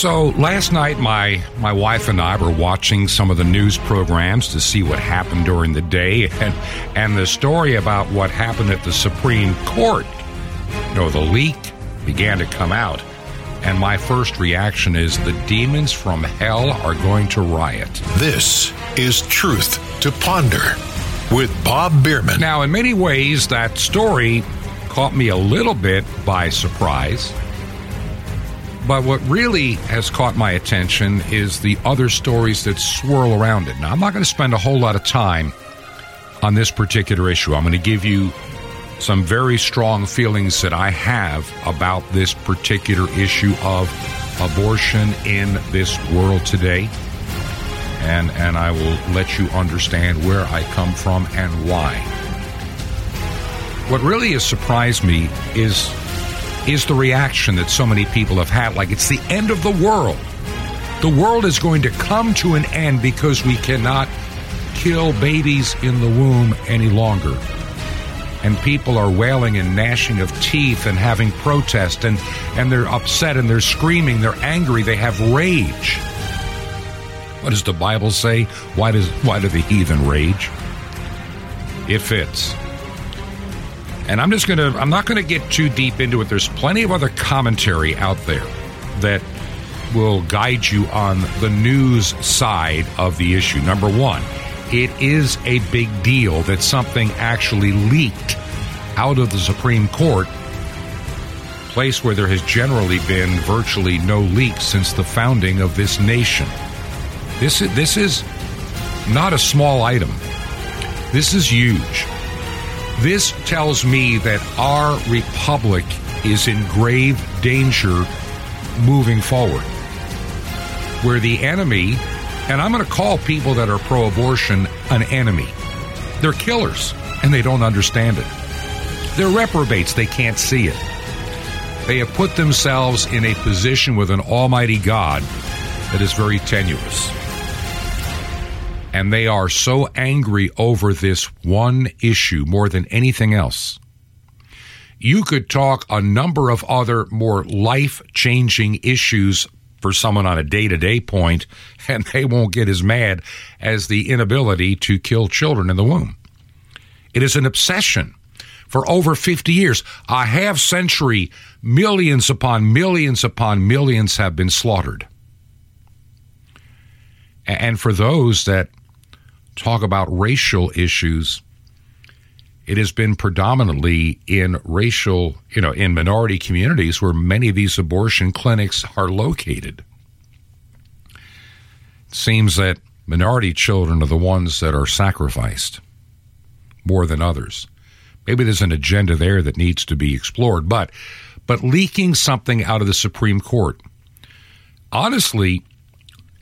So last night, my my wife and I were watching some of the news programs to see what happened during the day, and and the story about what happened at the Supreme Court. You know, the leak began to come out, and my first reaction is the demons from hell are going to riot. This is Truth to Ponder with Bob Bierman. Now, in many ways, that story caught me a little bit by surprise. But what really has caught my attention is the other stories that swirl around it. Now, I'm not going to spend a whole lot of time on this particular issue. I'm going to give you some very strong feelings that I have about this particular issue of abortion in this world today. And, and I will let you understand where I come from and why. What really has surprised me is is the reaction that so many people have had like it's the end of the world. The world is going to come to an end because we cannot kill babies in the womb any longer. And people are wailing and gnashing of teeth and having protest and, and they're upset and they're screaming, they're angry, they have rage. What does the Bible say? Why does why do the heathen rage? It fits. And I'm just going to, I'm not going to get too deep into it. There's plenty of other commentary out there that will guide you on the news side of the issue. Number one, it is a big deal that something actually leaked out of the Supreme Court, place where there has generally been virtually no leaks since the founding of this nation. This is, this is not a small item. This is huge. This tells me that our republic is in grave danger moving forward. Where the enemy, and I'm going to call people that are pro abortion an enemy, they're killers and they don't understand it. They're reprobates, they can't see it. They have put themselves in a position with an almighty God that is very tenuous and they are so angry over this one issue more than anything else. You could talk a number of other more life changing issues for someone on a day to day point, and they won't get as mad as the inability to kill children in the womb. It is an obsession for over 50 years. A half century, millions upon millions upon millions have been slaughtered. And for those that talk about racial issues, it has been predominantly in racial, you know, in minority communities where many of these abortion clinics are located. It seems that minority children are the ones that are sacrificed more than others. Maybe there's an agenda there that needs to be explored, but but leaking something out of the Supreme Court. Honestly,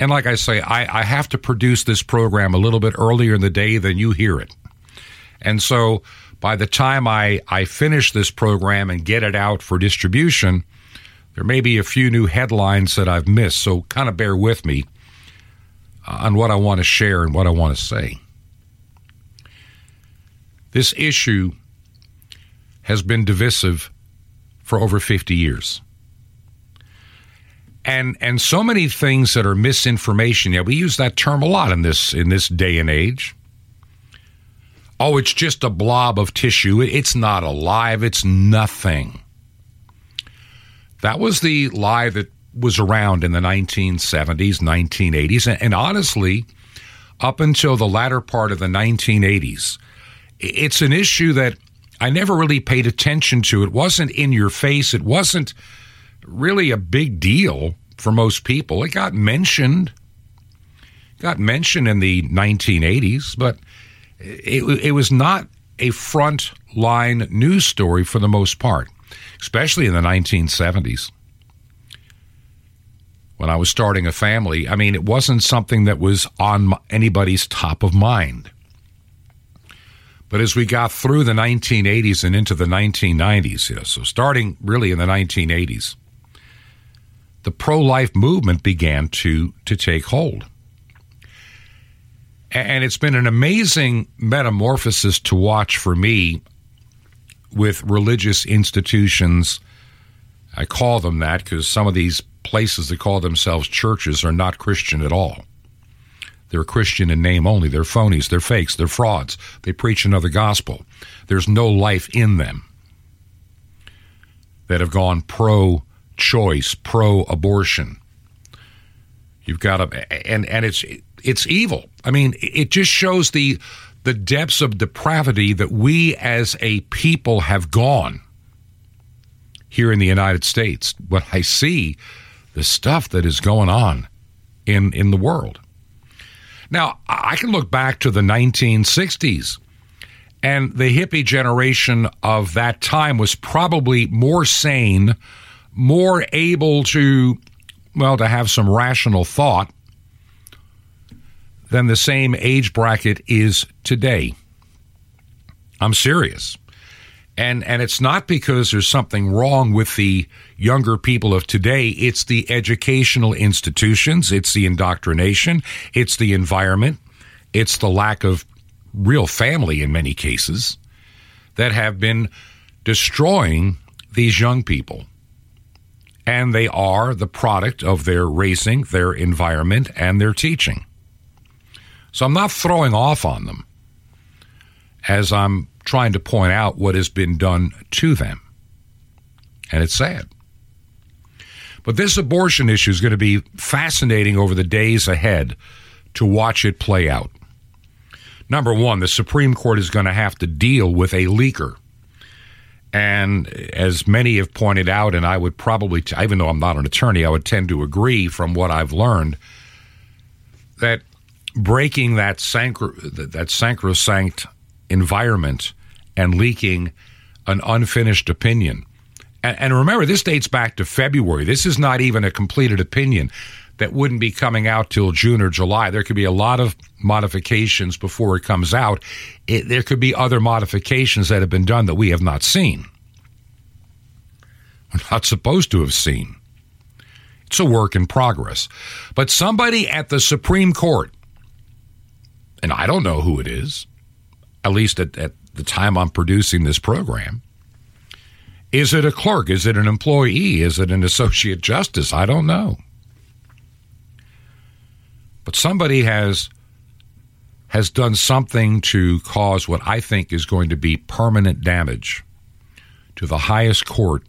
and like I say, I, I have to produce this program a little bit earlier in the day than you hear it. And so by the time I, I finish this program and get it out for distribution, there may be a few new headlines that I've missed. So kind of bear with me uh, on what I want to share and what I want to say. This issue has been divisive for over 50 years and and so many things that are misinformation. Yeah, we use that term a lot in this in this day and age. Oh, it's just a blob of tissue. It's not alive. It's nothing. That was the lie that was around in the 1970s, 1980s, and honestly, up until the latter part of the 1980s. It's an issue that I never really paid attention to. It wasn't in your face. It wasn't really a big deal for most people. It got mentioned, got mentioned in the 1980s, but it, it was not a front line news story for the most part. especially in the 1970s when I was starting a family. I mean, it wasn't something that was on anybody's top of mind. But as we got through the 1980s and into the 1990s, you know, so starting really in the 1980s, the pro life movement began to, to take hold. And it's been an amazing metamorphosis to watch for me with religious institutions. I call them that because some of these places that call themselves churches are not Christian at all. They're Christian in name only. They're phonies. They're fakes. They're frauds. They preach another gospel. There's no life in them that have gone pro choice, pro abortion. You've got to, and, and it's, it's evil. I mean, it just shows the, the depths of depravity that we as a people have gone here in the United States. What I see, the stuff that is going on in, in the world. Now, I can look back to the 1960s, and the hippie generation of that time was probably more sane, more able to, well, to have some rational thought than the same age bracket is today. I'm serious. And and it's not because there's something wrong with the younger people of today, it's the educational institutions, it's the indoctrination, it's the environment, it's the lack of real family in many cases that have been destroying these young people. And they are the product of their raising, their environment, and their teaching. So I'm not throwing off on them as I'm trying to point out what has been done to them. And it's sad. But this abortion issue is going to be fascinating over the days ahead to watch it play out. Number one, the Supreme Court is going to have to deal with a leaker. And as many have pointed out, and I would probably, even though I'm not an attorney, I would tend to agree from what I've learned that breaking that, that sacrosanct environment and leaking an unfinished opinion. And, and remember, this dates back to February. This is not even a completed opinion that wouldn't be coming out till June or July. There could be a lot of modifications before it comes out. It, there could be other modifications that have been done that we have not seen. We're not supposed to have seen. It's a work in progress. But somebody at the Supreme Court, and I don't know who it is, at least at, at the time I'm producing this program. Is it a clerk? Is it an employee? Is it an associate justice? I don't know. But somebody has has done something to cause what I think is going to be permanent damage to the highest court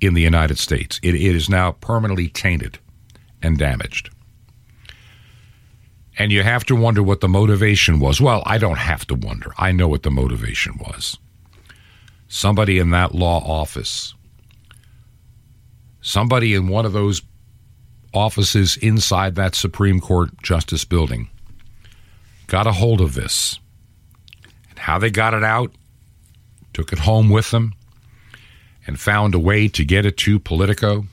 in the United States. it, it is now permanently tainted and damaged. And you have to wonder what the motivation was. Well, I don't have to wonder. I know what the motivation was. Somebody in that law office, somebody in one of those offices inside that Supreme Court Justice building got a hold of this. And how they got it out, took it home with them, and found a way to get it to Politico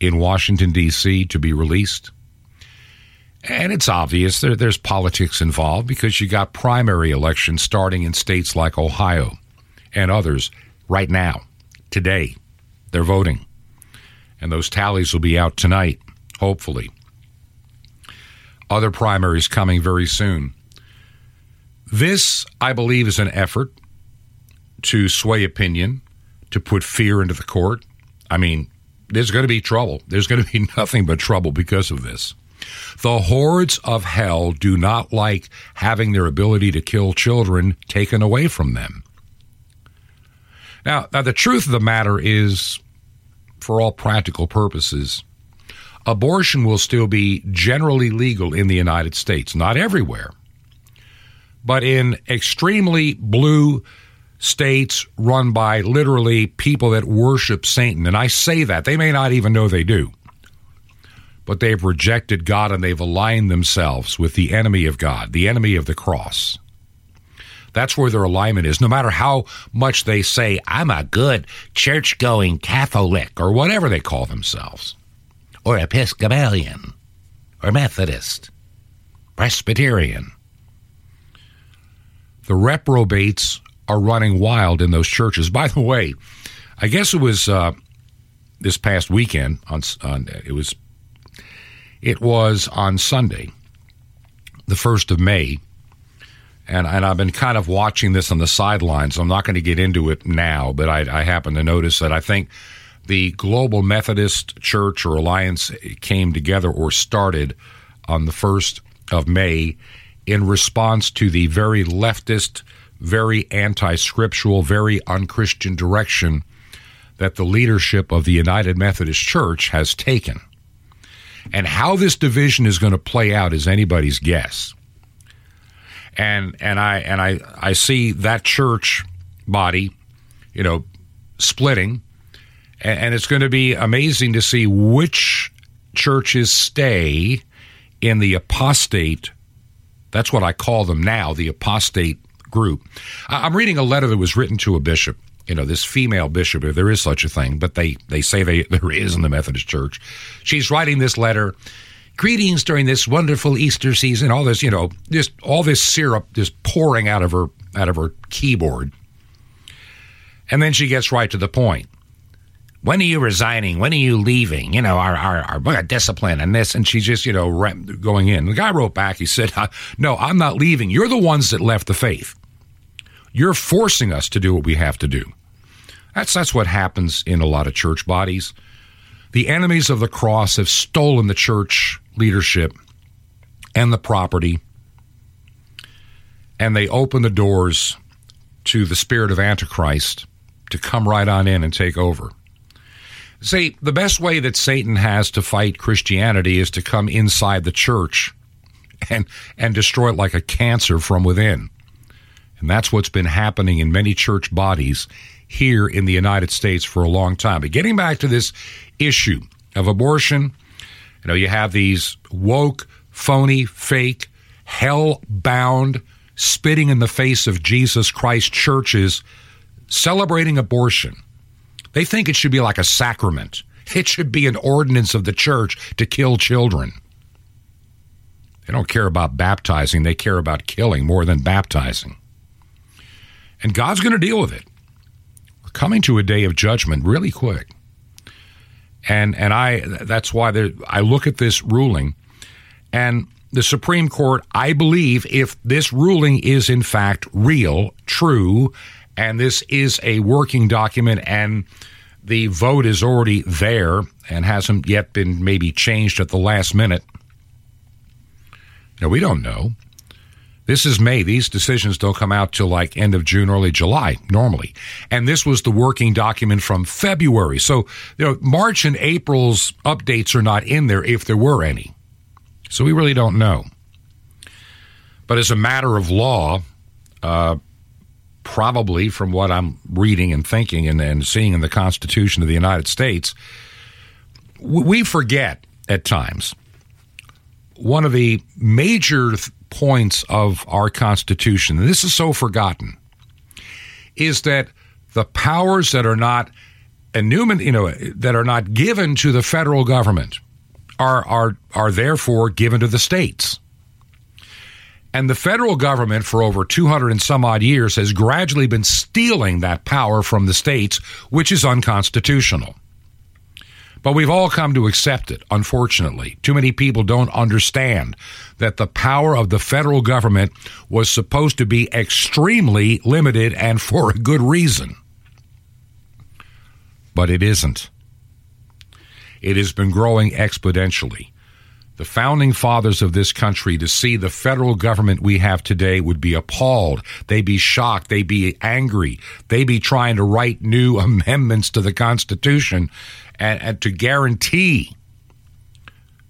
in Washington, D.C. to be released. And it's obvious there, there's politics involved because you got primary elections starting in states like Ohio and others right now, today. They're voting. And those tallies will be out tonight, hopefully. Other primaries coming very soon. This, I believe, is an effort to sway opinion, to put fear into the court. I mean, there's going to be trouble. There's going to be nothing but trouble because of this. The hordes of hell do not like having their ability to kill children taken away from them. Now, now the truth of the matter is, for all practical purposes, abortion will still be generally legal in the United States, not everywhere, but in extremely blue states run by literally people that worship Satan. And I say that, they may not even know they do but they've rejected God and they've aligned themselves with the enemy of God, the enemy of the cross. That's where their alignment is. No matter how much they say, I'm a good church going Catholic or whatever they call themselves, or Episcopalian, or Methodist, Presbyterian. The reprobates are running wild in those churches. By the way, I guess it was uh, this past weekend on, on it was it was on Sunday, the first of May and and I've been kind of watching this on the sidelines. I'm not going to get into it now, but I, I happen to notice that I think the Global Methodist Church or Alliance came together or started on the first of May in response to the very leftist, very anti-scriptural, very unchristian direction that the leadership of the United Methodist Church has taken. And how this division is going to play out is anybody's guess and and I and I I see that church body, you know, splitting, and, and it's going to be amazing to see which churches stay in the apostate. That's what I call them now, the apostate group. I'm reading a letter that was written to a bishop. You know, this female bishop, if there is such a thing, but they, they say they, there is in the Methodist Church. She's writing this letter greetings during this wonderful Easter season. All this, you know, just all this syrup just pouring out of her out of her keyboard. And then she gets right to the point. When are you resigning? When are you leaving? You know, our, our, our discipline and this. And she's just, you know, going in. The guy wrote back, he said, uh, No, I'm not leaving. You're the ones that left the faith. You're forcing us to do what we have to do. That's, that's what happens in a lot of church bodies. The enemies of the cross have stolen the church leadership and the property, and they open the doors to the spirit of Antichrist to come right on in and take over. See, the best way that Satan has to fight Christianity is to come inside the church and and destroy it like a cancer from within. And that's what's been happening in many church bodies here in the United States for a long time. But getting back to this issue of abortion, you know, you have these woke, phony, fake, hell bound, spitting in the face of Jesus Christ churches celebrating abortion. They think it should be like a sacrament. It should be an ordinance of the church to kill children. They don't care about baptizing, they care about killing more than baptizing. And God's going to deal with it. Coming to a day of judgment really quick and and I that's why there, I look at this ruling, and the Supreme Court. I believe if this ruling is in fact real, true, and this is a working document, and the vote is already there and hasn't yet been maybe changed at the last minute. Now we don't know. This is May. These decisions don't come out till like end of June, early July, normally. And this was the working document from February. So, you know, March and April's updates are not in there if there were any. So we really don't know. But as a matter of law, uh, probably from what I'm reading and thinking and, and seeing in the Constitution of the United States, we forget at times one of the major points of our Constitution, and this is so forgotten, is that the powers that are not enumerate, you know, that are not given to the federal government are are are therefore given to the states. And the federal government, for over 200 and some odd years, has gradually been stealing that power from the states, which is unconstitutional. But we've all come to accept it, unfortunately. Too many people don't understand that the power of the federal government was supposed to be extremely limited and for a good reason. But it isn't. It has been growing exponentially. The founding fathers of this country to see the federal government we have today would be appalled. They'd be shocked. They'd be angry. They'd be trying to write new amendments to the Constitution and, and to guarantee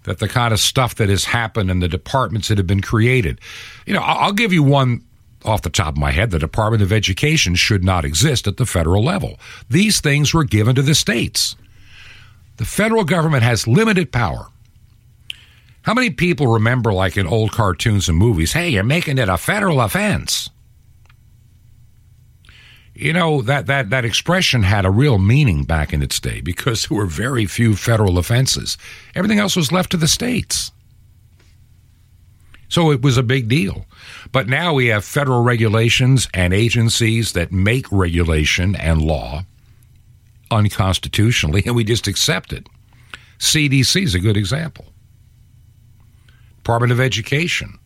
that the kind of stuff that has happened and the departments that have been created. You know, I'll give you one off the top of my head. The Department of Education should not exist at the federal level. These things were given to the states. The federal government has limited power. How many people remember, like in old cartoons and movies, hey, you're making it a federal offense? You know, that, that, that expression had a real meaning back in its day because there were very few federal offenses. Everything else was left to the states. So it was a big deal. But now we have federal regulations and agencies that make regulation and law unconstitutionally, and we just accept it. CDC is a good example. Department of Education,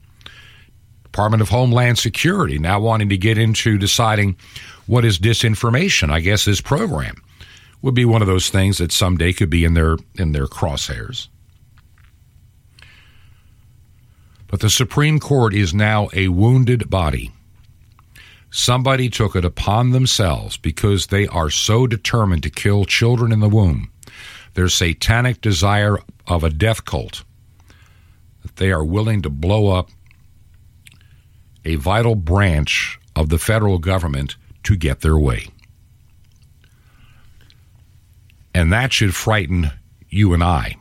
Department of Homeland Security now wanting to get into deciding what is disinformation. I guess this program would be one of those things that someday could be in their in their crosshairs. But the Supreme Court is now a wounded body. Somebody took it upon themselves because they are so determined to kill children in the womb, their satanic desire of a death cult, that they are willing to blow up a vital branch of the federal government to get their way. And that should frighten you and I.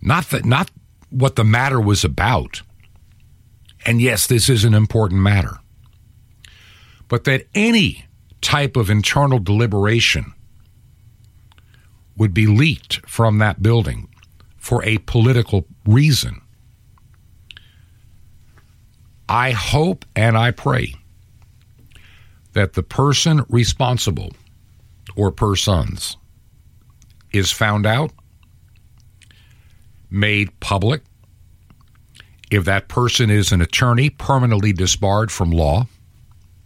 Not that not what the matter was about. And yes, this is an important matter. But that any type of internal deliberation would be leaked from that building for a political reason. I hope and I pray that the person responsible or persons is found out made public. If that person is an attorney, permanently disbarred from law,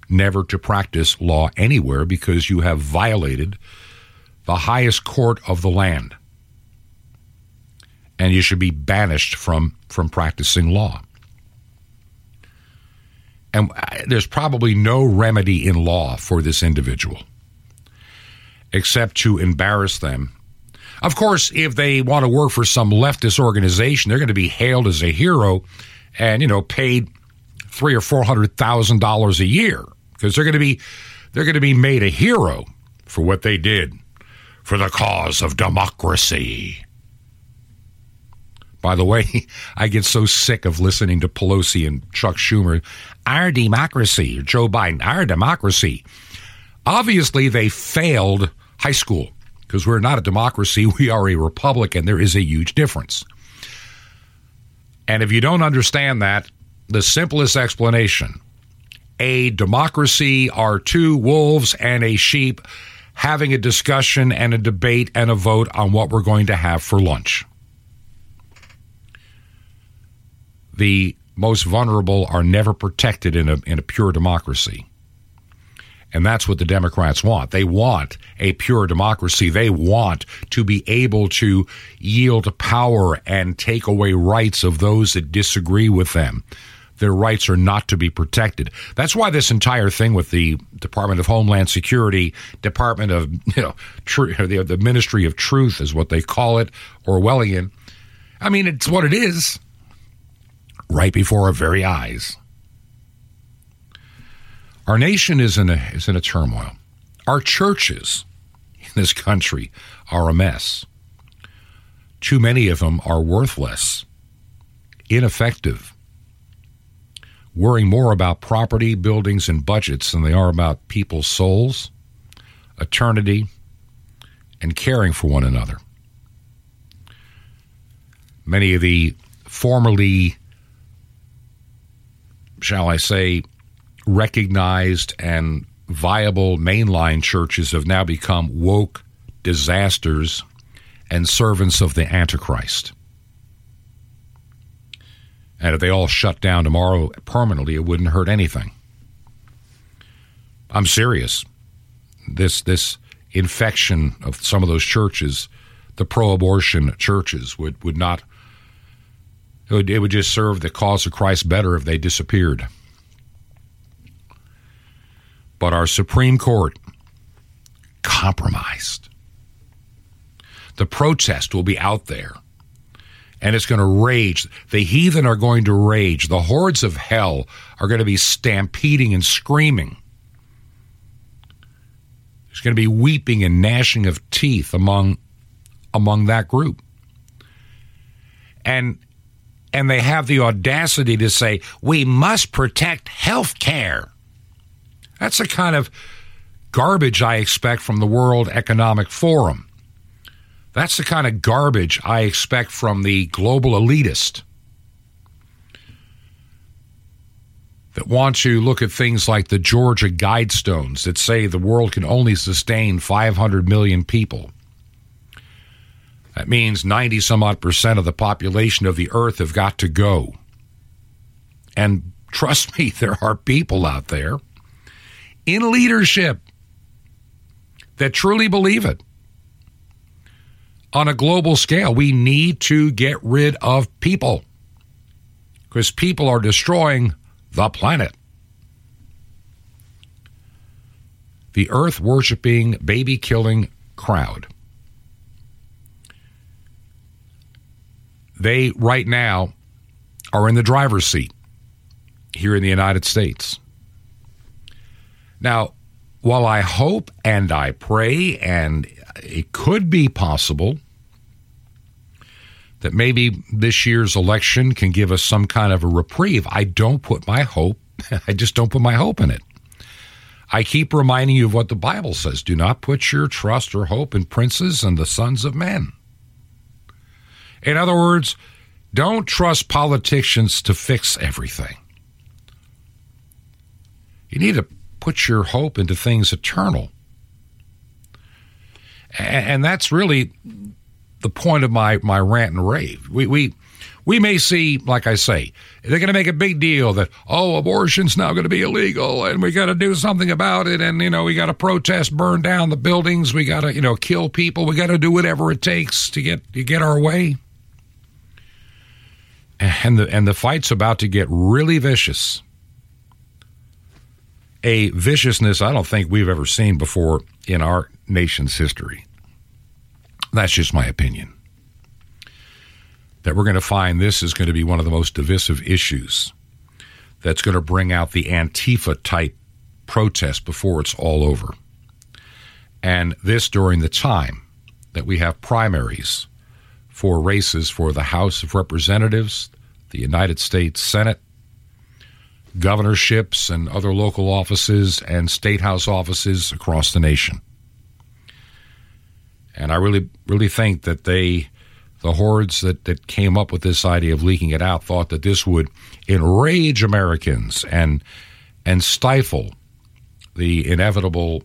never to practice law anywhere because you have violated the highest court of the land. And you should be banished from, from practicing law. And uh, there's probably no remedy in law for this individual except to embarrass them of course, if they want to work for some leftist organization, they're going to be hailed as a hero and, you know, paid three or four hundred thousand dollars a year because they're going to be they're going to be made a hero for what they did for the cause of democracy. By the way, I get so sick of listening to Pelosi and Chuck Schumer. Our democracy, Joe Biden, our democracy. Obviously, they failed high school because we're not a democracy, we are a republic, and there is a huge difference. And if you don't understand that, the simplest explanation a democracy are two wolves and a sheep having a discussion and a debate and a vote on what we're going to have for lunch. The most vulnerable are never protected in a, in a pure democracy. And that's what the Democrats want. They want a pure democracy. They want to be able to yield power and take away rights of those that disagree with them. Their rights are not to be protected. That's why this entire thing with the Department of Homeland Security, Department of, you know, tr- the, the Ministry of Truth is what they call it, Orwellian. I mean, it's what it is right before our very eyes. Our nation is in a, is in a turmoil. Our churches in this country are a mess. Too many of them are worthless, ineffective, worrying more about property, buildings, and budgets than they are about people's souls, eternity, and caring for one another. Many of the formerly, shall I say, recognized and viable mainline churches have now become woke disasters and servants of the Antichrist. And if they all shut down tomorrow permanently, it wouldn't hurt anything. I'm serious. This this infection of some of those churches, the pro-abortion churches, would would not. It would, it would just serve the cause of Christ better if they disappeared but our Supreme Court compromised. The protest will be out there and it's going to rage. The heathen are going to rage. The hordes of hell are going to be stampeding and screaming. There's going to be weeping and gnashing of teeth among among that group. And and they have the audacity to say we must protect health care. That's the kind of garbage I expect from the World Economic Forum. That's the kind of garbage I expect from the global elitist that want to look at things like the Georgia Guidestones that say the world can only sustain 500 million people. That means 90 some odd percent of the population of the earth have got to go. And trust me, there are people out there in leadership that truly believe it. On a global scale, we need to get rid of people because people are destroying the planet. The earth worshiping, baby killing crowd. They, right now, are in the driver's seat here in the United States. Now, while I hope and I pray, and it could be possible that maybe this year's election can give us some kind of a reprieve, I don't put my hope, I just don't put my hope in it. I keep reminding you of what the Bible says do not put your trust or hope in princes and the sons of men. In other words, don't trust politicians to fix everything. You need to put your hope into things eternal. And that's really the point of my, my rant and rave. We, we, we may see, like I say, they're going to make a big deal that, oh, abortion's now going to be illegal and we got to do something about it. And, you know, we got to protest, burn down the buildings. We got to, you know, kill people. We got to do whatever it takes to get, to get our way. And the, and the fight's about to get really vicious a viciousness I don't think we've ever seen before in our nation's history. That's just my opinion. That we're going to find this is going to be one of the most divisive issues that's going to bring out the Antifa type protest before it's all over. And this during the time that we have primaries for races for the House of Representatives, the United States Senate, governorships and other local offices and state house offices across the nation. And I really, really think that they, the hordes that, that came up with this idea of leaking it out, thought that this would enrage Americans and and stifle the inevitable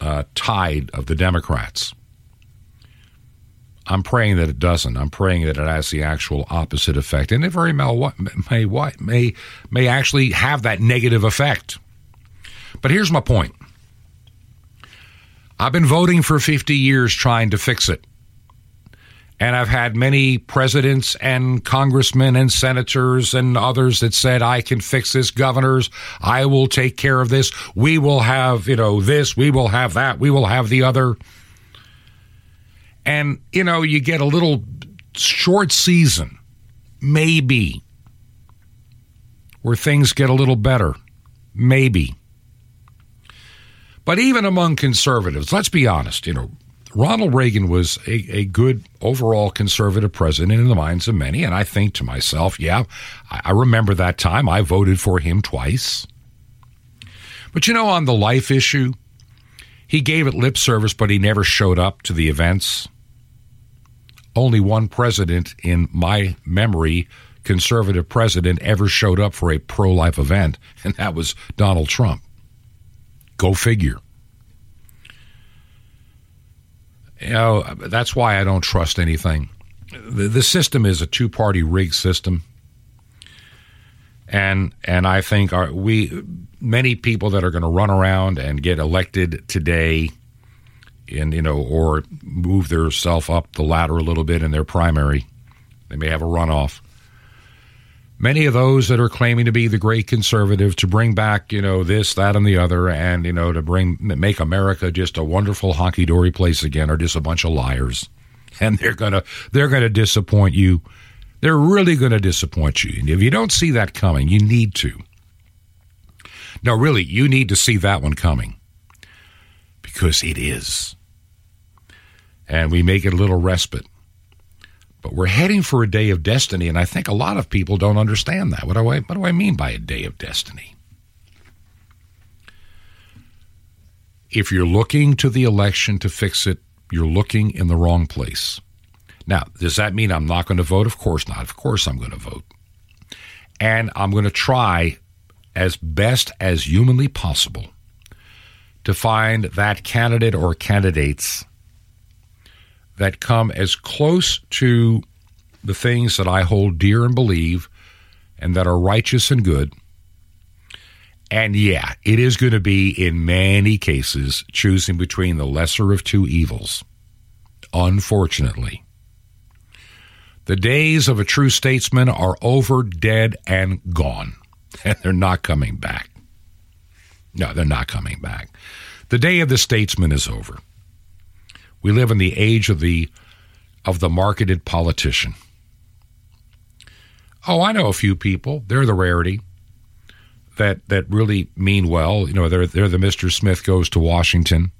uh, tide of the Democrats. I'm praying that it doesn't. I'm praying that it has the actual opposite effect, and it very well may may may actually have that negative effect. But here's my point. I've been voting for 50 years trying to fix it. And I've had many presidents and congressmen and senators and others that said, I can fix this, governors. I will take care of this. We will have, you know, this. We will have that. We will have the other and you know you get a little short season maybe where things get a little better maybe but even among conservatives let's be honest you know Ronald Reagan was a, a good overall conservative president in the minds of many, and I think to myself, yeah, I, I remember that time. I voted for him twice. But you know, on the life issue, he gave it lip service, but he never showed up to the events only one president in my memory, conservative president, ever showed up for a pro life event, and that was Donald Trump. Go figure. You know, that's why I don't trust anything. The, the system is a two party rigged system. And and I think our, we many people that are going to run around and get elected today and you know, or move their self up the ladder a little bit in their primary. They may have a runoff. Many of those that are claiming to be the great conservative to bring back, you know, this, that, and the other, and you know, to bring make America just a wonderful honky dory place again, are just a bunch of liars, and they're gonna they're gonna disappoint you. They're really going to disappoint you. And if you don't see that coming, you need to. No, really, you need to see that one coming because it is and we make it a little respite. But we're heading for a day of destiny, and I think a lot of people don't understand that. What do I, what do I mean by a day of destiny? If you're looking to the election to fix it, you're looking in the wrong place. Now, does that mean I'm not going to vote? Of course not. Of course I'm going to vote. And I'm going to try as best as humanly possible to find that candidate or candidates that come as close to the things that I hold dear and believe and that are righteous and good. And yeah, it is going to be in many cases choosing between the lesser of two evils. Unfortunately, the days of a true statesman are over, dead, and gone. And they're not coming back. No, they're not coming back. The day of the statesman is over. We live in the age of the of the marketed politician. Oh, I know a few people. They're the rarity that that really mean well. You know, they're they're the Mr. Smith goes to Washington.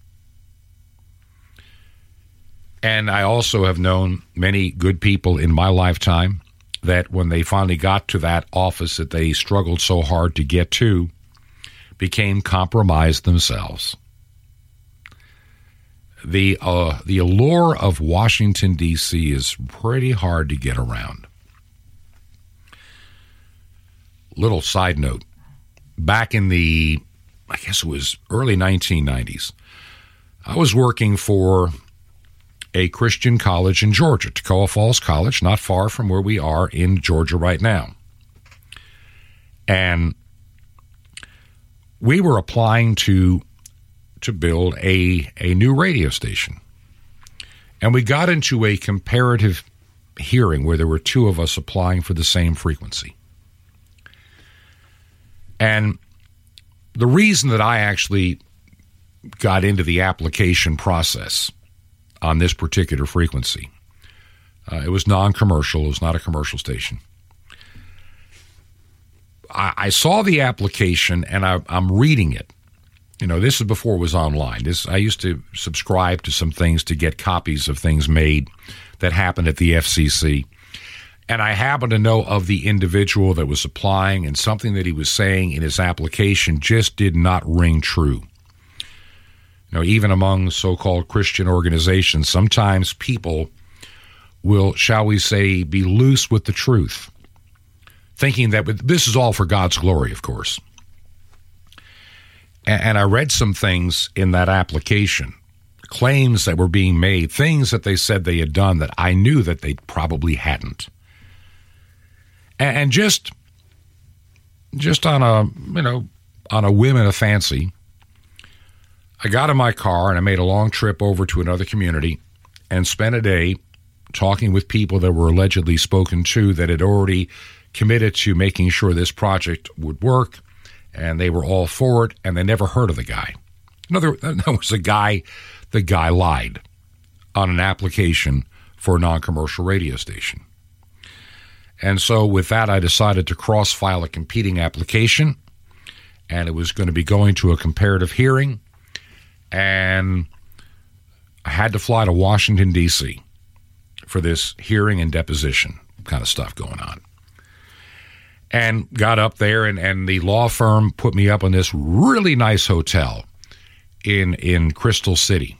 And I also have known many good people in my lifetime that when they finally got to that office that they struggled so hard to get to, became compromised themselves. The uh, the allure of Washington D.C. is pretty hard to get around. Little side note: back in the, I guess it was early 1990s, I was working for a Christian college in Georgia, Toccoa Falls College, not far from where we are in Georgia right now. And we were applying to to build a, a new radio station. And we got into a comparative hearing where there were two of us applying for the same frequency. And the reason that I actually got into the application process on this particular frequency, uh, it was non commercial, it was not a commercial station. I, saw the application and I, I'm reading it. You know, this is before it was online. This I used to subscribe to some things to get copies of things made that happened at the FCC. And I happen to know of the individual that was applying, and something that he was saying in his application just did not ring true. You know, even among so called Christian organizations, sometimes people will, shall we say, be loose with the truth thinking that this is all for God's glory, of course. And I read some things in that application, claims that were being made, things that they said they had done that I knew that they probably hadn't. And just just on a, you know, on a whim and a fancy, I got in my car and I made a long trip over to another community and spent a day talking with people that were allegedly spoken to that had already committed to making sure this project would work, and they were all for it, and they never heard of the guy. Another, that was a guy, the guy lied on an application for a non commercial radio station. And so, with that, I decided to cross file a competing application, and it was going to be going to a comparative hearing. And I had to fly to Washington, D.C. for this hearing and deposition kind of stuff going on and got up there and, and the law firm put me up in this really nice hotel in in Crystal City.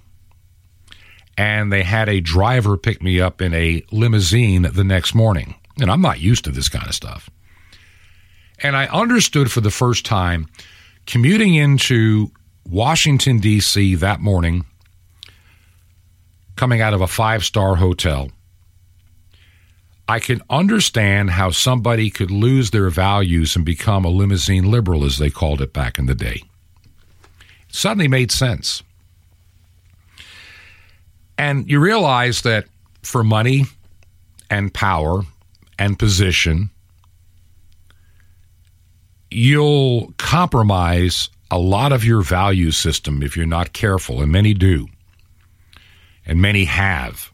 And they had a driver pick me up in a limousine the next morning. And I'm not used to this kind of stuff. And I understood for the first time commuting into Washington, D.C. that morning, coming out of a five star hotel I can understand how somebody could lose their values and become a limousine liberal, as they called it back in the day. It suddenly made sense. And you realize that for money and power and position, you'll compromise a lot of your value system if you're not careful, and many do. And many have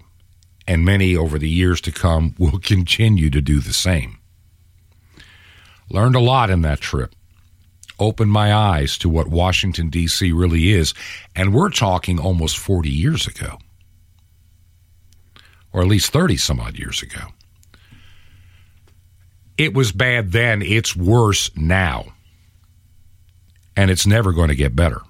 and many over the years to come will continue to do the same. Learned a lot in that trip. Opened my eyes to what Washington, D.C. really is. And we're talking almost 40 years ago, or at least 30 some odd years ago. It was bad then, it's worse now. And it's never going to get better.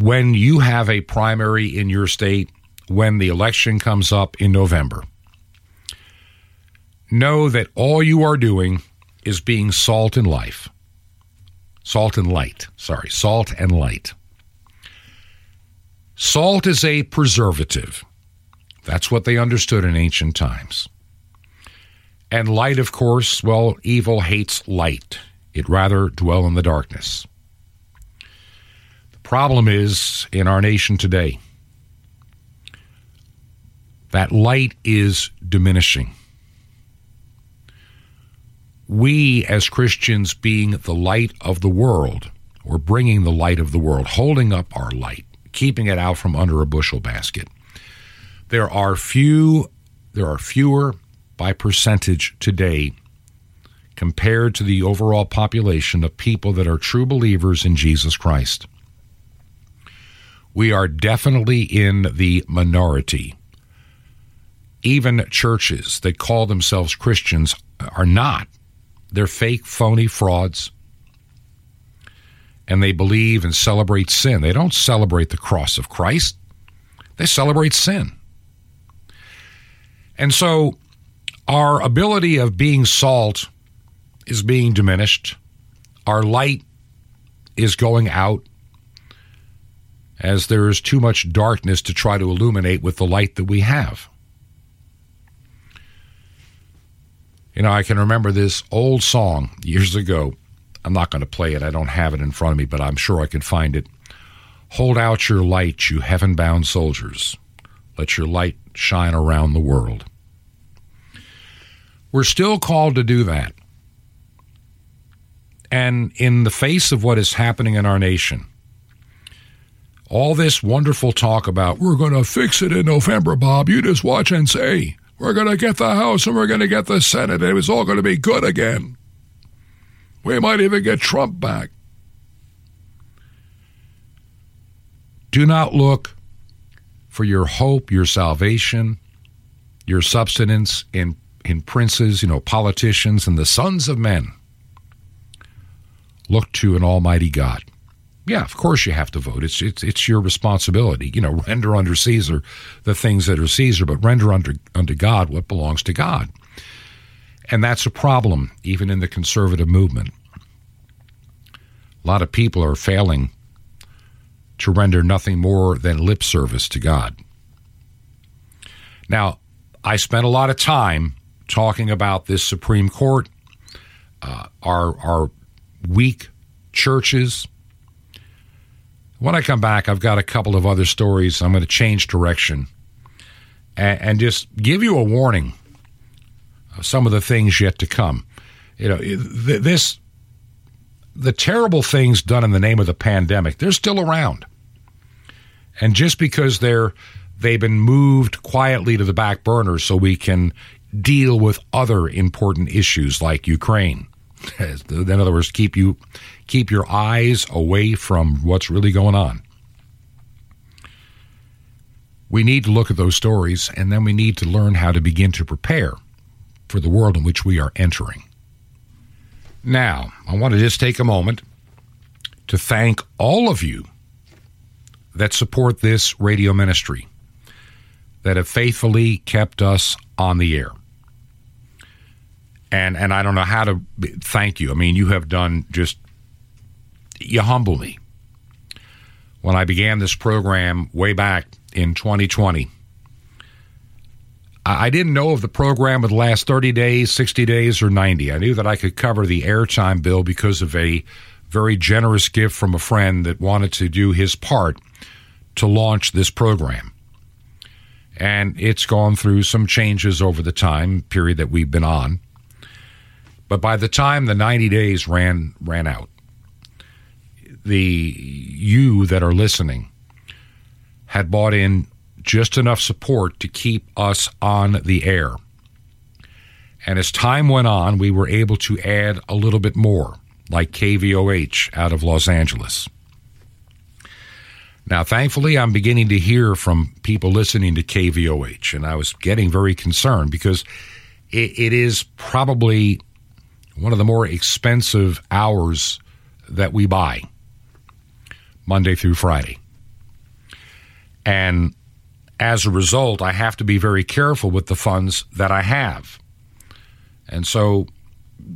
when you have a primary in your state, when the election comes up in November, know that all you are doing is being salt and life. Salt and light. Sorry, salt and light. Salt is a preservative. That's what they understood in ancient times. And light, of course, well, evil hates light. It rather dwell in the darkness. The problem is in our nation today that light is diminishing. We, as Christians, being the light of the world, or bringing the light of the world, holding up our light, keeping it out from under a bushel basket. There are few, there are fewer by percentage today compared to the overall population of people that are true believers in Jesus Christ. We are definitely in the minority. Even churches that call themselves Christians are not. They're fake, phony frauds. And they believe and celebrate sin. They don't celebrate the cross of Christ, they celebrate sin. And so our ability of being salt is being diminished. Our light is going out as there is too much darkness to try to illuminate with the light that we have. You know, I can remember this old song years ago. I'm not going to play it, I don't have it in front of me, but I'm sure I can find it. Hold out your light, you heaven bound soldiers. Let your light shine around the world. We're still called to do that. And in the face of what is happening in our nation, all this wonderful talk about we're going to fix it in November, Bob, you just watch and see. We're going to get the House and we're going to get the Senate, and it's all going to be good again. We might even get Trump back. Do not look for your hope, your salvation, your substance in, in princes, you know, politicians, and the sons of men. Look to an almighty God. Yeah, of course you have to vote. It's it's it's your responsibility. You know, render under Caesar the things that are Caesar, but render under unto God what belongs to God. And that's a problem, even in the conservative movement. A lot of people are failing to render nothing more than lip service to God. Now, I spent a lot of time talking about this Supreme Court, uh, our our weak churches, when I come back, I've got a couple of other stories. I'm going to change direction and, and just give you a warning of some of the things yet to come. You know, this the terrible things done in the name of the pandemic, they're still around. And just because they're they've been moved quietly to the back burner so we can deal with other important issues like Ukraine. In other words, keep you keep your eyes away from what's really going on. We need to look at those stories and then we need to learn how to begin to prepare for the world in which we are entering. Now, I want to just take a moment to thank all of you that support this radio ministry, that have faithfully kept us on the air. And and I don't know how to thank you. I mean, you have done just you humble me. When I began this program way back in 2020, I didn't know if the program would last 30 days, 60 days, or 90. I knew that I could cover the airtime bill because of a very generous gift from a friend that wanted to do his part to launch this program. And it's gone through some changes over the time period that we've been on. But by the time the 90 days ran ran out, the you that are listening had bought in just enough support to keep us on the air. And as time went on, we were able to add a little bit more, like KVOH out of Los Angeles. Now, thankfully, I'm beginning to hear from people listening to KVOH, and I was getting very concerned because it, it is probably one of the more expensive hours that we buy. Monday through Friday. And as a result, I have to be very careful with the funds that I have. And so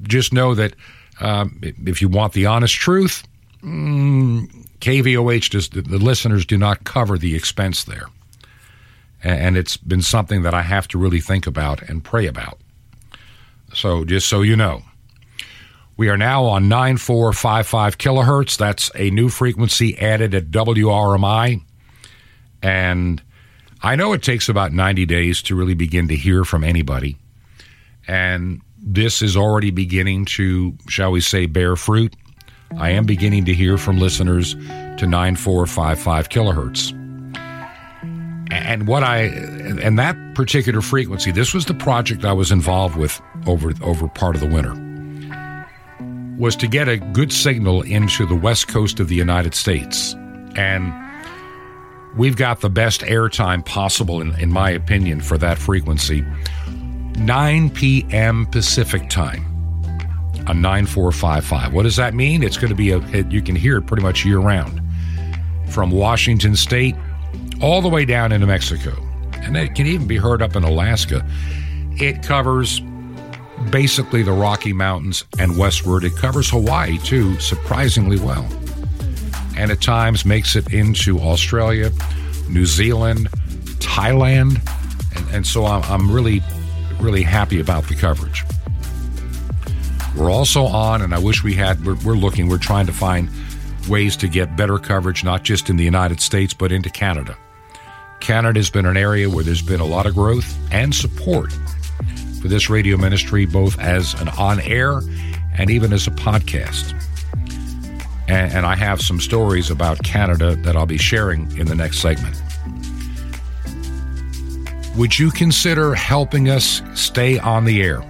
just know that um, if you want the honest truth, mm, KVOH does, the, listeners do not cover the expense there. And it's been something that I have to really think about and pray about. So just so you know. We are now on 9455 kilohertz. That's a new frequency added at WRMI. And I know it takes about 90 days to really begin to hear from anybody. And this is already beginning to, shall we say, bear fruit. I am beginning to hear from listeners to 9455 kilohertz. And what I, and that particular frequency, this was the project I was involved with over, over part of the winter was to get a good signal into the west coast of the United States. And we've got the best airtime possible, in, in my opinion, for that frequency. 9 p.m. Pacific time on 9455. What does that mean? It's going to be a, you can hear it pretty much year round from Washington State all the way down into Mexico. And it can even be heard up in Alaska. It covers basically the Rocky Mountains and westward. It covers Hawaii too, surprisingly well. And at times makes it into Australia, New Zealand, Thailand. And, and so I'm, I'm really, really happy about the coverage. We're also on, and I wish we had, we're, we're looking, we're trying to find ways to get better coverage, not just in the United States, but into Canada. Canada has been an area where there's been a lot of growth and support for this radio ministry, both as an on air and even as a podcast. And, and, I have some stories about Canada that I'll be sharing in the next segment. Would you consider helping us stay on the air?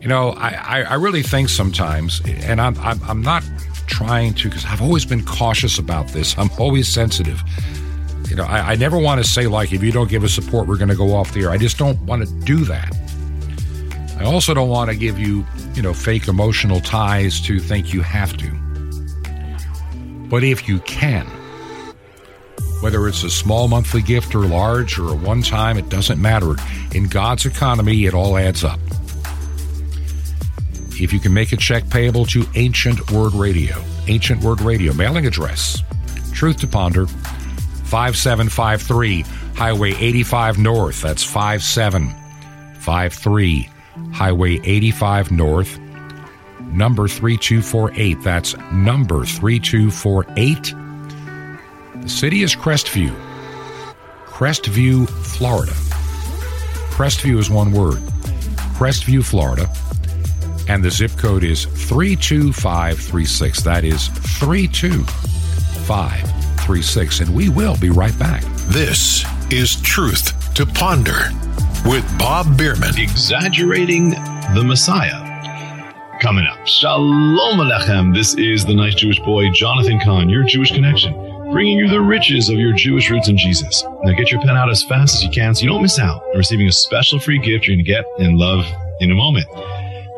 You know, I, I really think sometimes, and I'm, I'm, I'm not trying to, because I've always been cautious about this, I'm always sensitive you know, I, I never want to say, like, if you don't give us support, we're going to go off the air. I just don't want to do that. I also don't want to give you, you know, fake emotional ties to think you have to. But if you can, whether it's a small monthly gift or large or a one time, it doesn't matter. In God's economy, it all adds up. If you can make a check payable to Ancient Word Radio, Ancient Word Radio, mailing address, Truth to Ponder, 5753 Highway 85 North. That's 5753 Highway 85 North. Number 3248. That's number 3248. The city is Crestview. Crestview, Florida. Crestview is one word. Crestview, Florida. And the zip code is 32536. That is 32536. 836, and we will be right back. This is Truth to Ponder with Bob Bierman. Exaggerating the Messiah. Coming up, Shalom Alechem. This is the nice Jewish boy, Jonathan Cahn, your Jewish connection, bringing you the riches of your Jewish roots in Jesus. Now get your pen out as fast as you can so you don't miss out on receiving a special free gift you're going to get in love in a moment.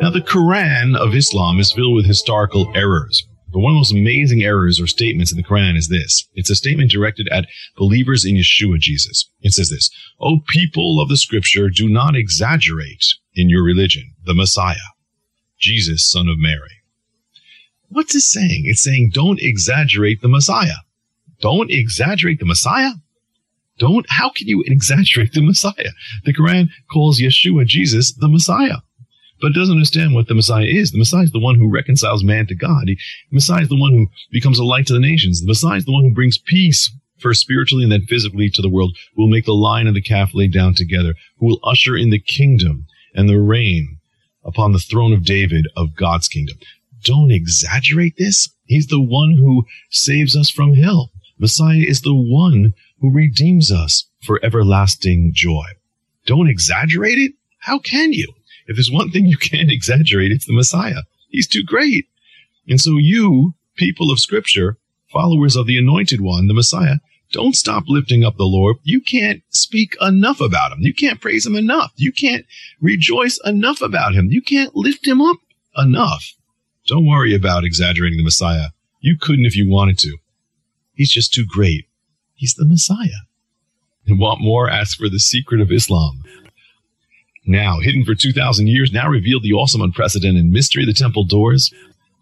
Now, the Quran of Islam is filled with historical errors. But one of the most amazing errors or statements in the Quran is this. It's a statement directed at believers in Yeshua Jesus. It says this, O people of the scripture, do not exaggerate in your religion, the Messiah, Jesus, son of Mary. What's this saying? It's saying don't exaggerate the Messiah. Don't exaggerate the Messiah. Don't, how can you exaggerate the Messiah? The Quran calls Yeshua Jesus the Messiah but doesn't understand what the Messiah is. The Messiah is the one who reconciles man to God. He, the Messiah is the one who becomes a light to the nations. The Messiah is the one who brings peace first spiritually and then physically to the world, who will make the lion and the calf lay down together, who will usher in the kingdom and the reign upon the throne of David of God's kingdom. Don't exaggerate this. He's the one who saves us from hell. Messiah is the one who redeems us for everlasting joy. Don't exaggerate it. How can you? If there's one thing you can't exaggerate, it's the Messiah. He's too great. And so you, people of scripture, followers of the anointed one, the Messiah, don't stop lifting up the Lord. You can't speak enough about him. You can't praise him enough. You can't rejoice enough about him. You can't lift him up enough. Don't worry about exaggerating the Messiah. You couldn't if you wanted to. He's just too great. He's the Messiah. And want more? Ask for the secret of Islam. Now, hidden for 2,000 years, now revealed the awesome, unprecedented mystery of the temple doors.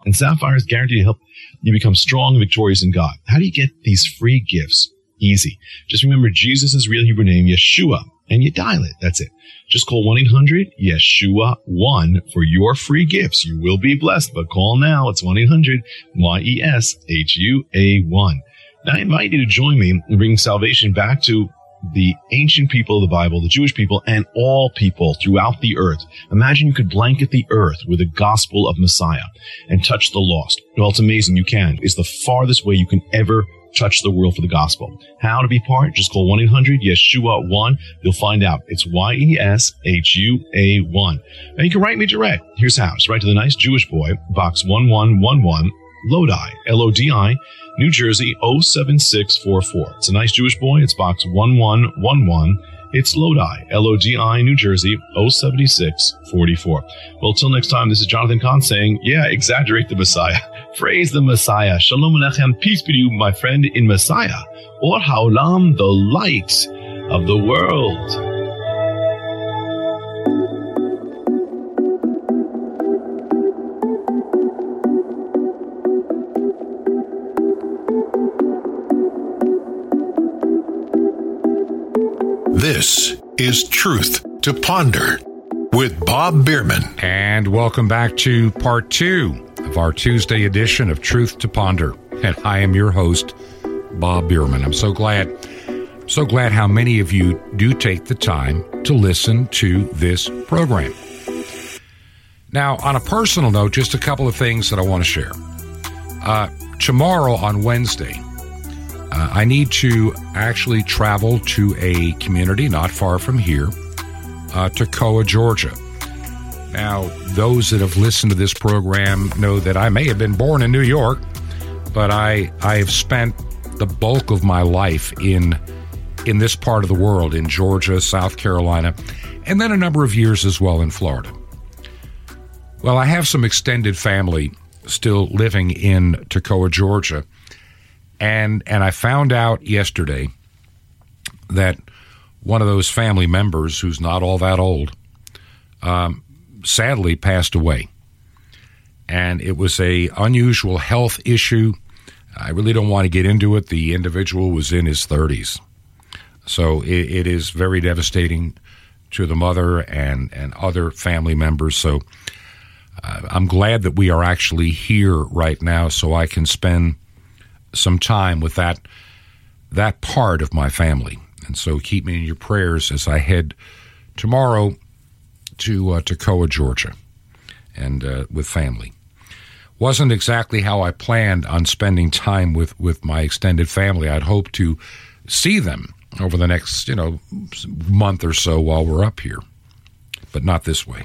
And Sapphire is guaranteed to help you become strong and victorious in God. How do you get these free gifts? Easy. Just remember Jesus' real Hebrew name, Yeshua, and you dial it. That's it. Just call 1-800-YESHUA-1 for your free gifts. You will be blessed, but call now. It's 1-800-Y-E-S-H-U-A-1. Now I invite you to join me in bringing salvation back to the ancient people of the Bible, the Jewish people, and all people throughout the earth. Imagine you could blanket the earth with the gospel of Messiah and touch the lost. Well, it's amazing you can. It's the farthest way you can ever touch the world for the gospel. How to be part? Just call 1-800-YESHUA-1. You'll find out. It's Y-E-S-H-U-A-1. And you can write me direct. Here's how. Just write to the nice Jewish boy, box 1111, Lodi, L-O-D-I, New Jersey 07644. It's a nice Jewish boy. It's box 1111. It's Lodi, L-O-D-I, New Jersey 07644. Well, till next time, this is Jonathan Cahn saying, yeah, exaggerate the Messiah. Praise the Messiah. Shalom Alechem. Peace be to you, my friend in Messiah. Or Haolam, the light of the world. Is Truth to Ponder with Bob Bierman. And welcome back to part two of our Tuesday edition of Truth to Ponder. And I am your host, Bob Bierman. I'm so glad, so glad how many of you do take the time to listen to this program. Now, on a personal note, just a couple of things that I want to share. Uh, tomorrow on Wednesday, uh, I need to actually travel to a community not far from here, uh, Toccoa, Georgia. Now, those that have listened to this program know that I may have been born in New York, but I I have spent the bulk of my life in in this part of the world, in Georgia, South Carolina, and then a number of years as well in Florida. Well, I have some extended family still living in Toccoa, Georgia and and I found out yesterday that one of those family members, who's not all that old, um, sadly passed away, and it was a unusual health issue. I really don't want to get into it. The individual was in his thirties, so it, it is very devastating to the mother and and other family members. So. Uh, I'm glad that we are actually here right now so I can spend some time with that that part of my family. And so keep me in your prayers as I head tomorrow to uh, Toccoa, Georgia, and uh, with family. Wasn't exactly how I planned on spending time with, with my extended family. I'd hope to see them over the next, you know, month or so while we're up here, but not this way.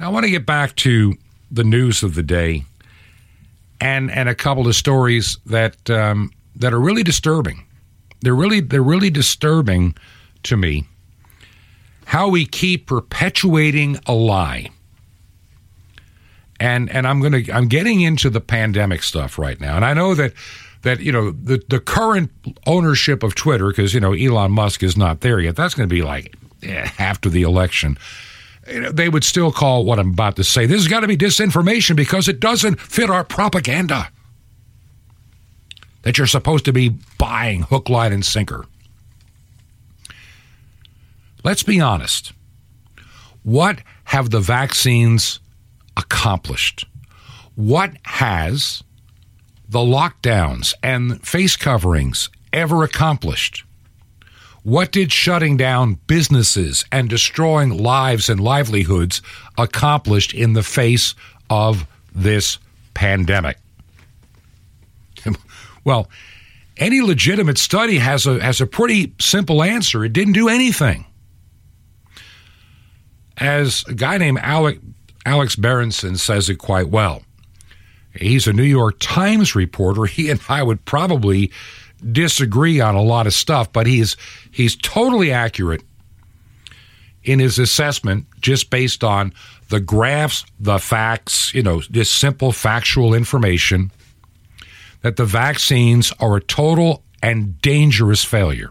Now, I want to get back to the news of the day and and a couple of stories that um, that are really disturbing. They're really they're really disturbing to me. How we keep perpetuating a lie. And and I'm gonna I'm getting into the pandemic stuff right now, and I know that that you know the the current ownership of Twitter because you know Elon Musk is not there yet. That's going to be like eh, after the election they would still call what I'm about to say. This has got to be disinformation because it doesn't fit our propaganda that you're supposed to be buying hook, line, and sinker. Let's be honest. What have the vaccines accomplished? What has the lockdowns and face coverings ever accomplished? What did shutting down businesses and destroying lives and livelihoods accomplish in the face of this pandemic? well, any legitimate study has a has a pretty simple answer. It didn't do anything. As a guy named Alec, Alex Berenson says it quite well. He's a New York Times reporter. He and I would probably disagree on a lot of stuff, but he's he's totally accurate in his assessment just based on the graphs, the facts, you know, just simple factual information that the vaccines are a total and dangerous failure.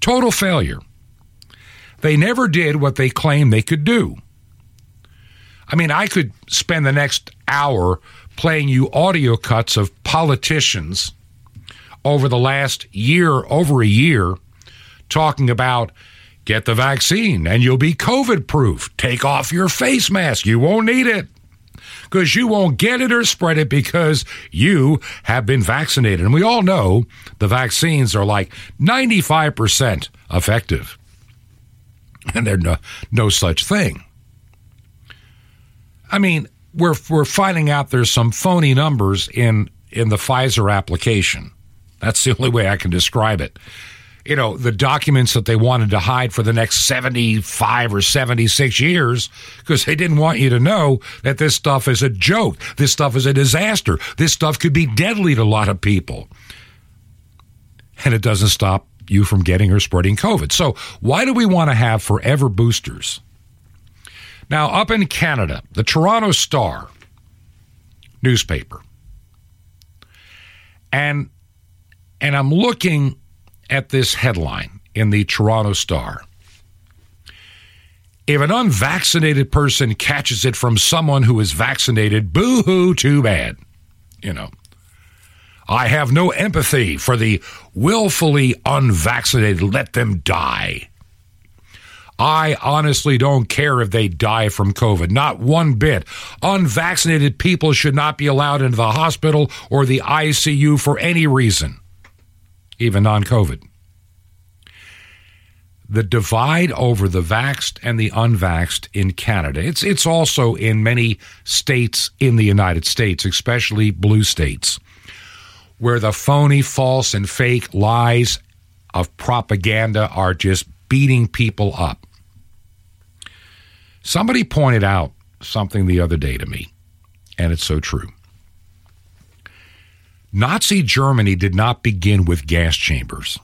Total failure. They never did what they claimed they could do. I mean, I could spend the next hour playing you audio cuts of politicians over the last year, over a year, talking about get the vaccine and you'll be COVID proof. Take off your face mask. You won't need it because you won't get it or spread it because you have been vaccinated. And we all know the vaccines are like 95% effective. And there's no, no such thing. I mean, we're we're finding out there's some phony numbers in in the Pfizer application. That's the only way I can describe it. You know, the documents that they wanted to hide for the next 75 or 76 years because they didn't want you to know that this stuff is a joke. This stuff is a disaster. This stuff could be deadly to a lot of people. And it doesn't stop you from getting or spreading COVID. So, why do we want to have forever boosters? Now, up in Canada, the Toronto Star newspaper, and and I'm looking at this headline in the Toronto Star. If an unvaccinated person catches it from someone who is vaccinated, boo hoo, too bad. You know, I have no empathy for the willfully unvaccinated. Let them die. I honestly don't care if they die from COVID, not one bit. Unvaccinated people should not be allowed into the hospital or the ICU for any reason, even non COVID. The divide over the vaxxed and the unvaxxed in Canada, it's, it's also in many states in the United States, especially blue states, where the phony, false, and fake lies of propaganda are just beating people up. Somebody pointed out something the other day to me, and it's so true. Nazi Germany did not begin with gas chambers.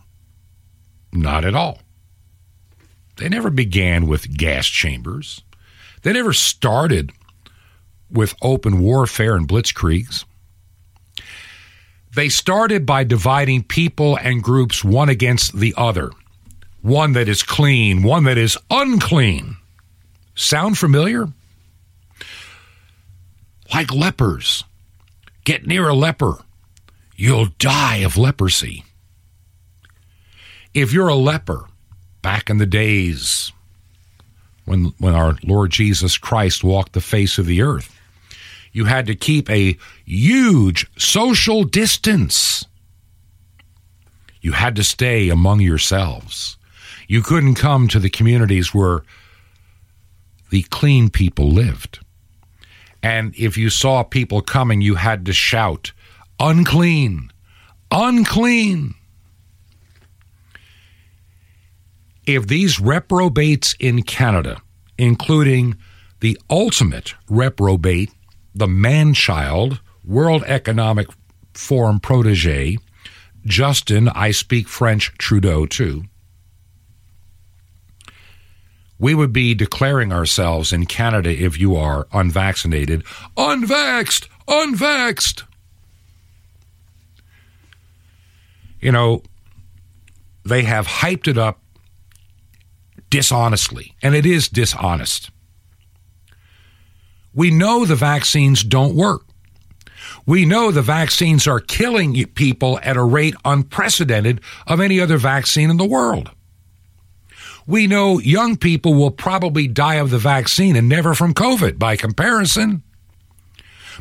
Not at all. They never began with gas chambers. They never started with open warfare and blitzkriegs. They started by dividing people and groups one against the other. One that is clean, one that is unclean. Sound familiar? Like lepers. Get near a leper, you'll die of leprosy. If you're a leper, back in the days when, when our Lord Jesus Christ walked the face of the earth, you had to keep a huge social distance. You had to stay among yourselves. You couldn't come to the communities where the clean people lived. And if you saw people coming, you had to shout, unclean, unclean. If these reprobates in Canada, including the ultimate reprobate, the man child, World Economic Forum protege, Justin, I speak French, Trudeau, too, we would be declaring ourselves in Canada if you are unvaccinated, unvaxxed, unvaxxed. You know, they have hyped it up dishonestly, and it is dishonest. We know the vaccines don't work. We know the vaccines are killing people at a rate unprecedented of any other vaccine in the world. We know young people will probably die of the vaccine and never from COVID by comparison.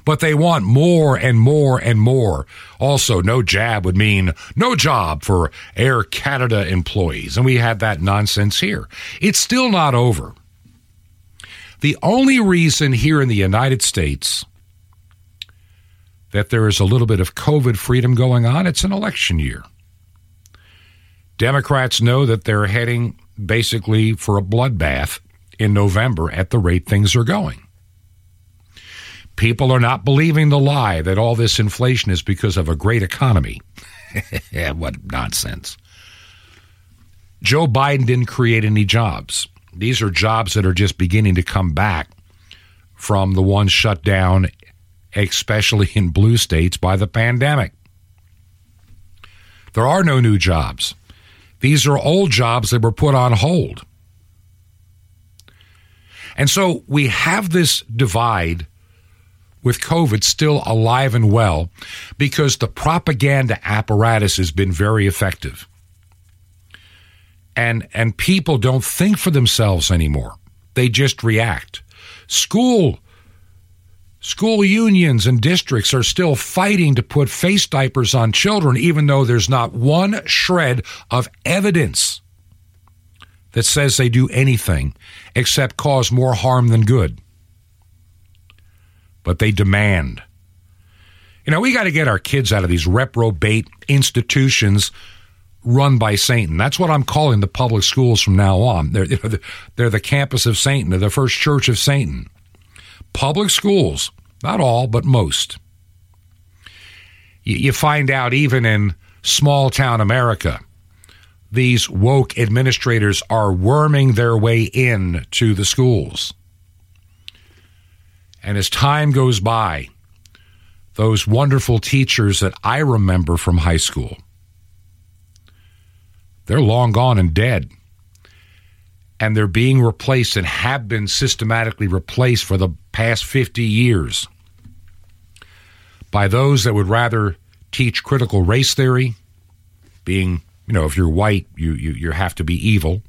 But they want more and more and more. Also, no jab would mean no job for Air Canada employees. And we had that nonsense here. It's still not over. The only reason here in the United States that there is a little bit of COVID freedom going on, it's an election year. Democrats know that they're heading basically for a bloodbath in November at the rate things are going. People are not believing the lie that all this inflation is because of a great economy. what nonsense. Joe Biden didn't create any jobs. These are jobs that are just beginning to come back from the ones shut down, especially in blue states, by the pandemic. There are no new jobs. These are old jobs that were put on hold. And so we have this divide with COVID still alive and well because the propaganda apparatus has been very effective. And and people don't think for themselves anymore. They just react. School school unions and districts are still fighting to put face diapers on children even though there's not one shred of evidence that says they do anything except cause more harm than good. But they demand. You know, we got to get our kids out of these reprobate institutions run by Satan. That's what I'm calling the public schools from now on. They're, they're the campus of Satan, they're the first church of Satan. Public schools, not all, but most. You find out even in small town America these woke administrators are worming their way in to the schools. And as time goes by, those wonderful teachers that I remember from high school, they're long gone and dead. And they're being replaced and have been systematically replaced for the past 50 years by those that would rather teach critical race theory, being you know, if you're white, you, you, you have to be evil.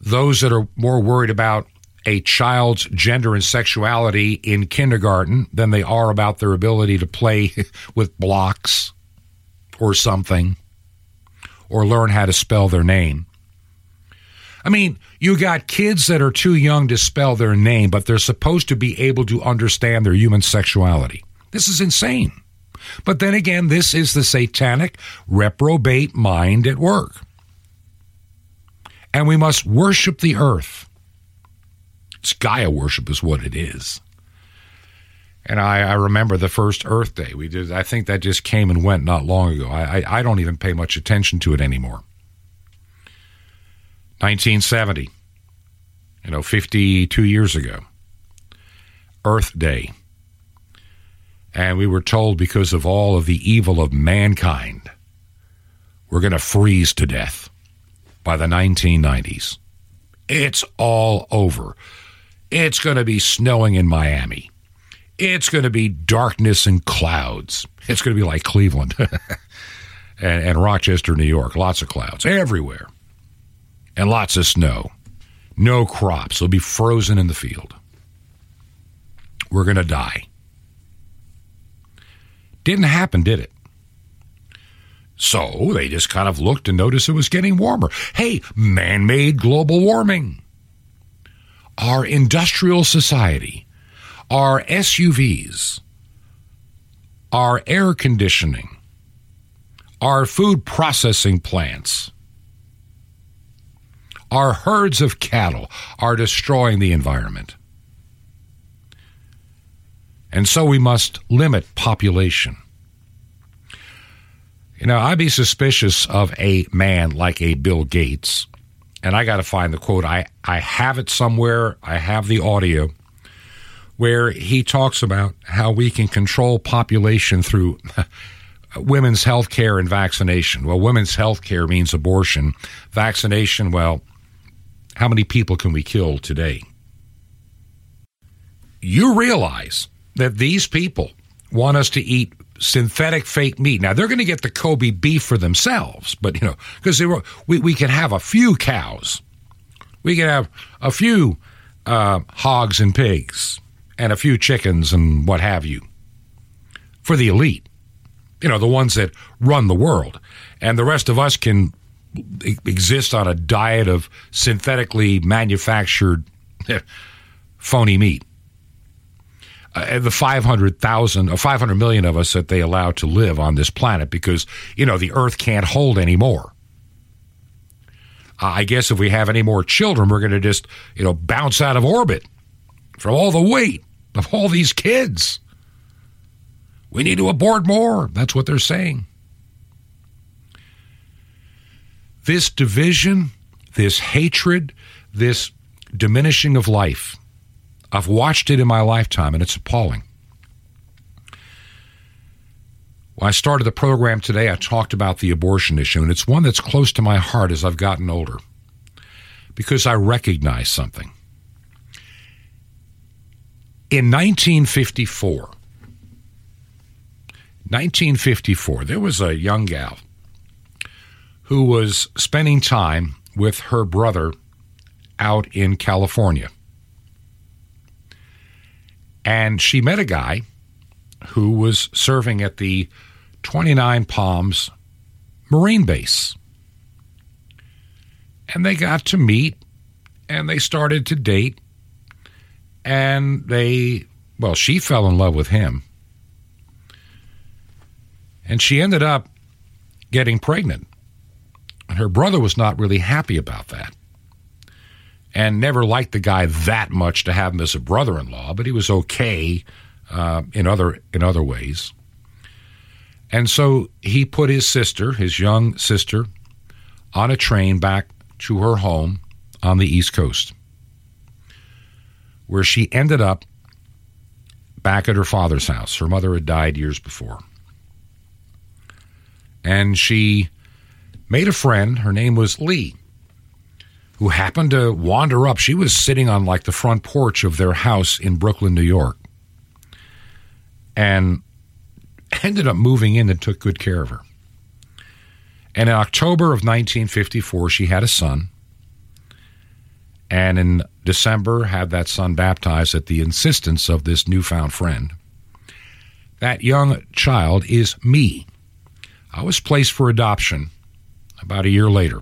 Those that are more worried about a child's gender and sexuality in kindergarten than they are about their ability to play with blocks or something or learn how to spell their name. I mean, you got kids that are too young to spell their name, but they're supposed to be able to understand their human sexuality. This is insane. But then again, this is the satanic reprobate mind at work. And we must worship the earth. It's Gaia worship is what it is. And I, I, remember the first Earth Day. We did. I think that just came and went not long ago. I, I, I don't even pay much attention to it anymore. 1970, you know, 52 years ago, Earth Day. And we were told because of all of the evil of mankind, we're going to freeze to death by the 1990s. It's all over. It's going to be snowing in Miami. It's going to be darkness and clouds. It's going to be like Cleveland and, and Rochester, New York. Lots of clouds everywhere and lots of snow. No crops. They'll be frozen in the field. We're going to die. Didn't happen, did it? So they just kind of looked and noticed it was getting warmer. Hey, man made global warming. Our industrial society, our SUVs, our air conditioning, our food processing plants, our herds of cattle are destroying the environment. And so we must limit population. You know, I'd be suspicious of a man like a Bill Gates, and I got to find the quote. I, I have it somewhere, I have the audio, where he talks about how we can control population through women's health care and vaccination. Well, women's health care means abortion. Vaccination, well, how many people can we kill today? You realize that these people want us to eat synthetic fake meat. Now they're going to get the Kobe beef for themselves, but you know, because we we can have a few cows, we can have a few uh, hogs and pigs, and a few chickens and what have you, for the elite. You know, the ones that run the world, and the rest of us can exist on a diet of synthetically manufactured phony meat uh, the 500,000 or 500 million of us that they allow to live on this planet because, you know, the earth can't hold anymore. Uh, I guess if we have any more children, we're going to just, you know, bounce out of orbit from all the weight of all these kids. We need to abort more. That's what they're saying. This division, this hatred, this diminishing of life I've watched it in my lifetime, and it's appalling. When I started the program today, I talked about the abortion issue, and it's one that's close to my heart as I've gotten older because I recognize something. In 1954, 1954, there was a young gal who was spending time with her brother out in California. And she met a guy who was serving at the 29 Palms Marine Base. And they got to meet and they started to date. And they, well, she fell in love with him. And she ended up getting pregnant. And her brother was not really happy about that. And never liked the guy that much to have him as a brother in law, but he was okay uh, in other in other ways. And so he put his sister, his young sister, on a train back to her home on the East Coast, where she ended up back at her father's house. Her mother had died years before. And she made a friend. Her name was Lee, who happened to wander up. She was sitting on like the front porch of their house in Brooklyn, New York. And ended up moving in and took good care of her. And in October of 1954, she had a son. And in December, had that son baptized at the insistence of this newfound friend. That young child is me. I was placed for adoption about a year later.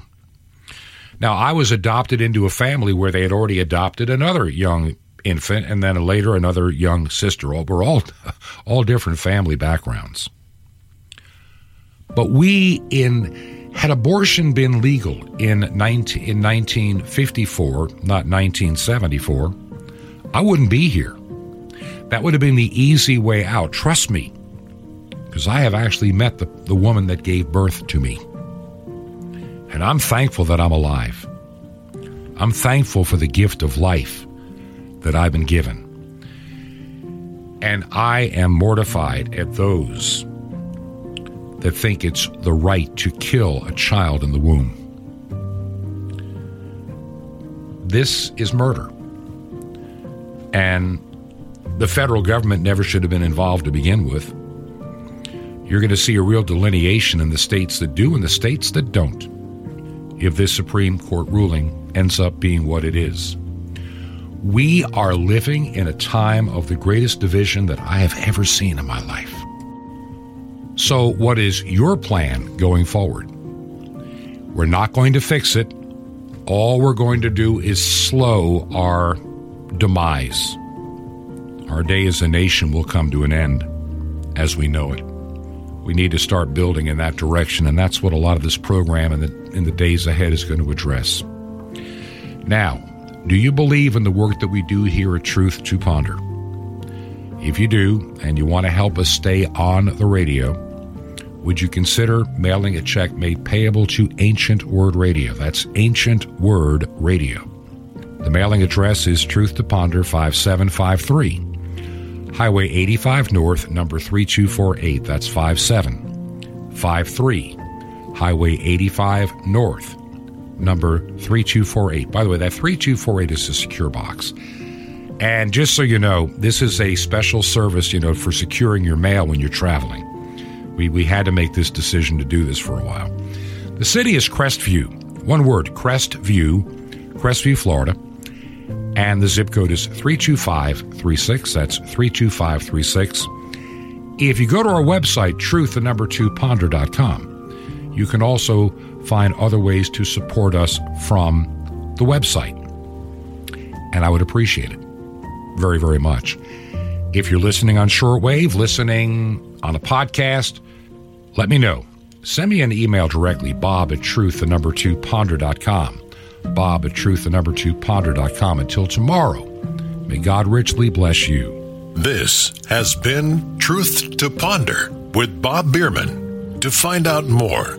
Now, I was adopted into a family where they had already adopted another young infant, and then later another young sister. We're all all different family backgrounds. But we in had abortion been legal in 19, in 1954, not 1974, I wouldn't be here. That would have been the easy way out. Trust me, because I have actually met the, the woman that gave birth to me. And I'm thankful that I'm alive. I'm thankful for the gift of life that I've been given. And I am mortified at those that think it's the right to kill a child in the womb. This is murder. And the federal government never should have been involved to begin with. You're going to see a real delineation in the states that do and the states that don't if this Supreme Court ruling ends up being what it is. We are living in a time of the greatest division that I have ever seen in my life. So, what is your plan going forward? We're not going to fix it. All we're going to do is slow our demise. Our day as a nation will come to an end as we know it. We need to start building in that direction, and that's what a lot of this program and the, in the days ahead is going to address. Now, do you believe in the work that we do here at Truth to Ponder? If you do, and you want to help us stay on the radio, would you consider mailing a check made payable to Ancient Word Radio? That's Ancient Word Radio. The mailing address is Truth to Ponder 5753, Highway 85 North, number 3248. That's 5753, Highway 85 North, number 3248. By the way, that 3248 is a secure box. And just so you know, this is a special service, you know, for securing your mail when you're traveling. We, we had to make this decision to do this for a while. The city is Crestview. One word, Crestview, Crestview, Florida. And the zip code is 32536. That's 32536. If you go to our website, truth, the number two, ponder.com, you can also find other ways to support us from the website. And I would appreciate it very, very much. If you're listening on shortwave, listening on a podcast, let me know. Send me an email directly, bob at truth, the number two, ponder.com. Bob at truth, the number two, ponder.com. Until tomorrow, may God richly bless you. This has been Truth to Ponder with Bob Bierman. To find out more,